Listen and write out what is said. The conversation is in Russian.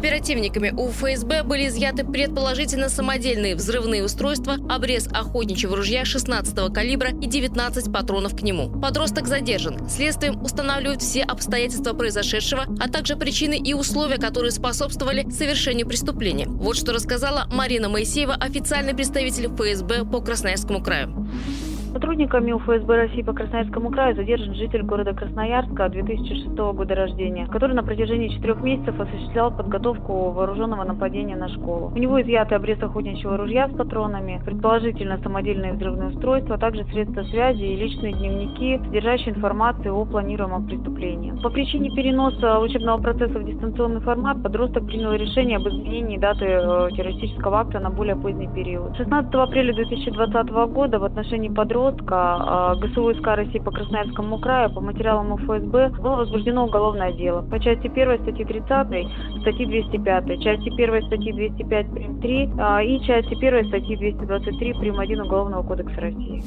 Оперативниками у ФСБ были изъяты предположительно самодельные взрывные устройства, обрез охотничьего ружья 16 калибра и 19 патронов к нему. Подросток задержан. Следствием устанавливают все обстоятельства произошедшего, а также причины и условия, которые способствовали совершению преступления. Вот что рассказала Марина Моисеева, официальный представитель ФСБ по Красноярскому краю. Сотрудниками УФСБ России по Красноярскому краю задержан житель города Красноярска 2006 года рождения, который на протяжении четырех месяцев осуществлял подготовку вооруженного нападения на школу. У него изъяты обрез охотничьего ружья с патронами, предположительно самодельные взрывные устройства, а также средства связи и личные дневники, содержащие информацию о планируемом преступлении. По причине переноса учебного процесса в дистанционный формат подросток принял решение об изменении даты э, террористического акта на более поздний период. 16 апреля 2020 года в отношении подростка подростка а, ГСУ СК России по Красноярскому краю по материалам ФСБ было возбуждено уголовное дело. По части 1 статьи 30, статьи 205, части 1 статьи 205 прим. 3 и части 1 статьи 223 прим. 1 Уголовного кодекса России.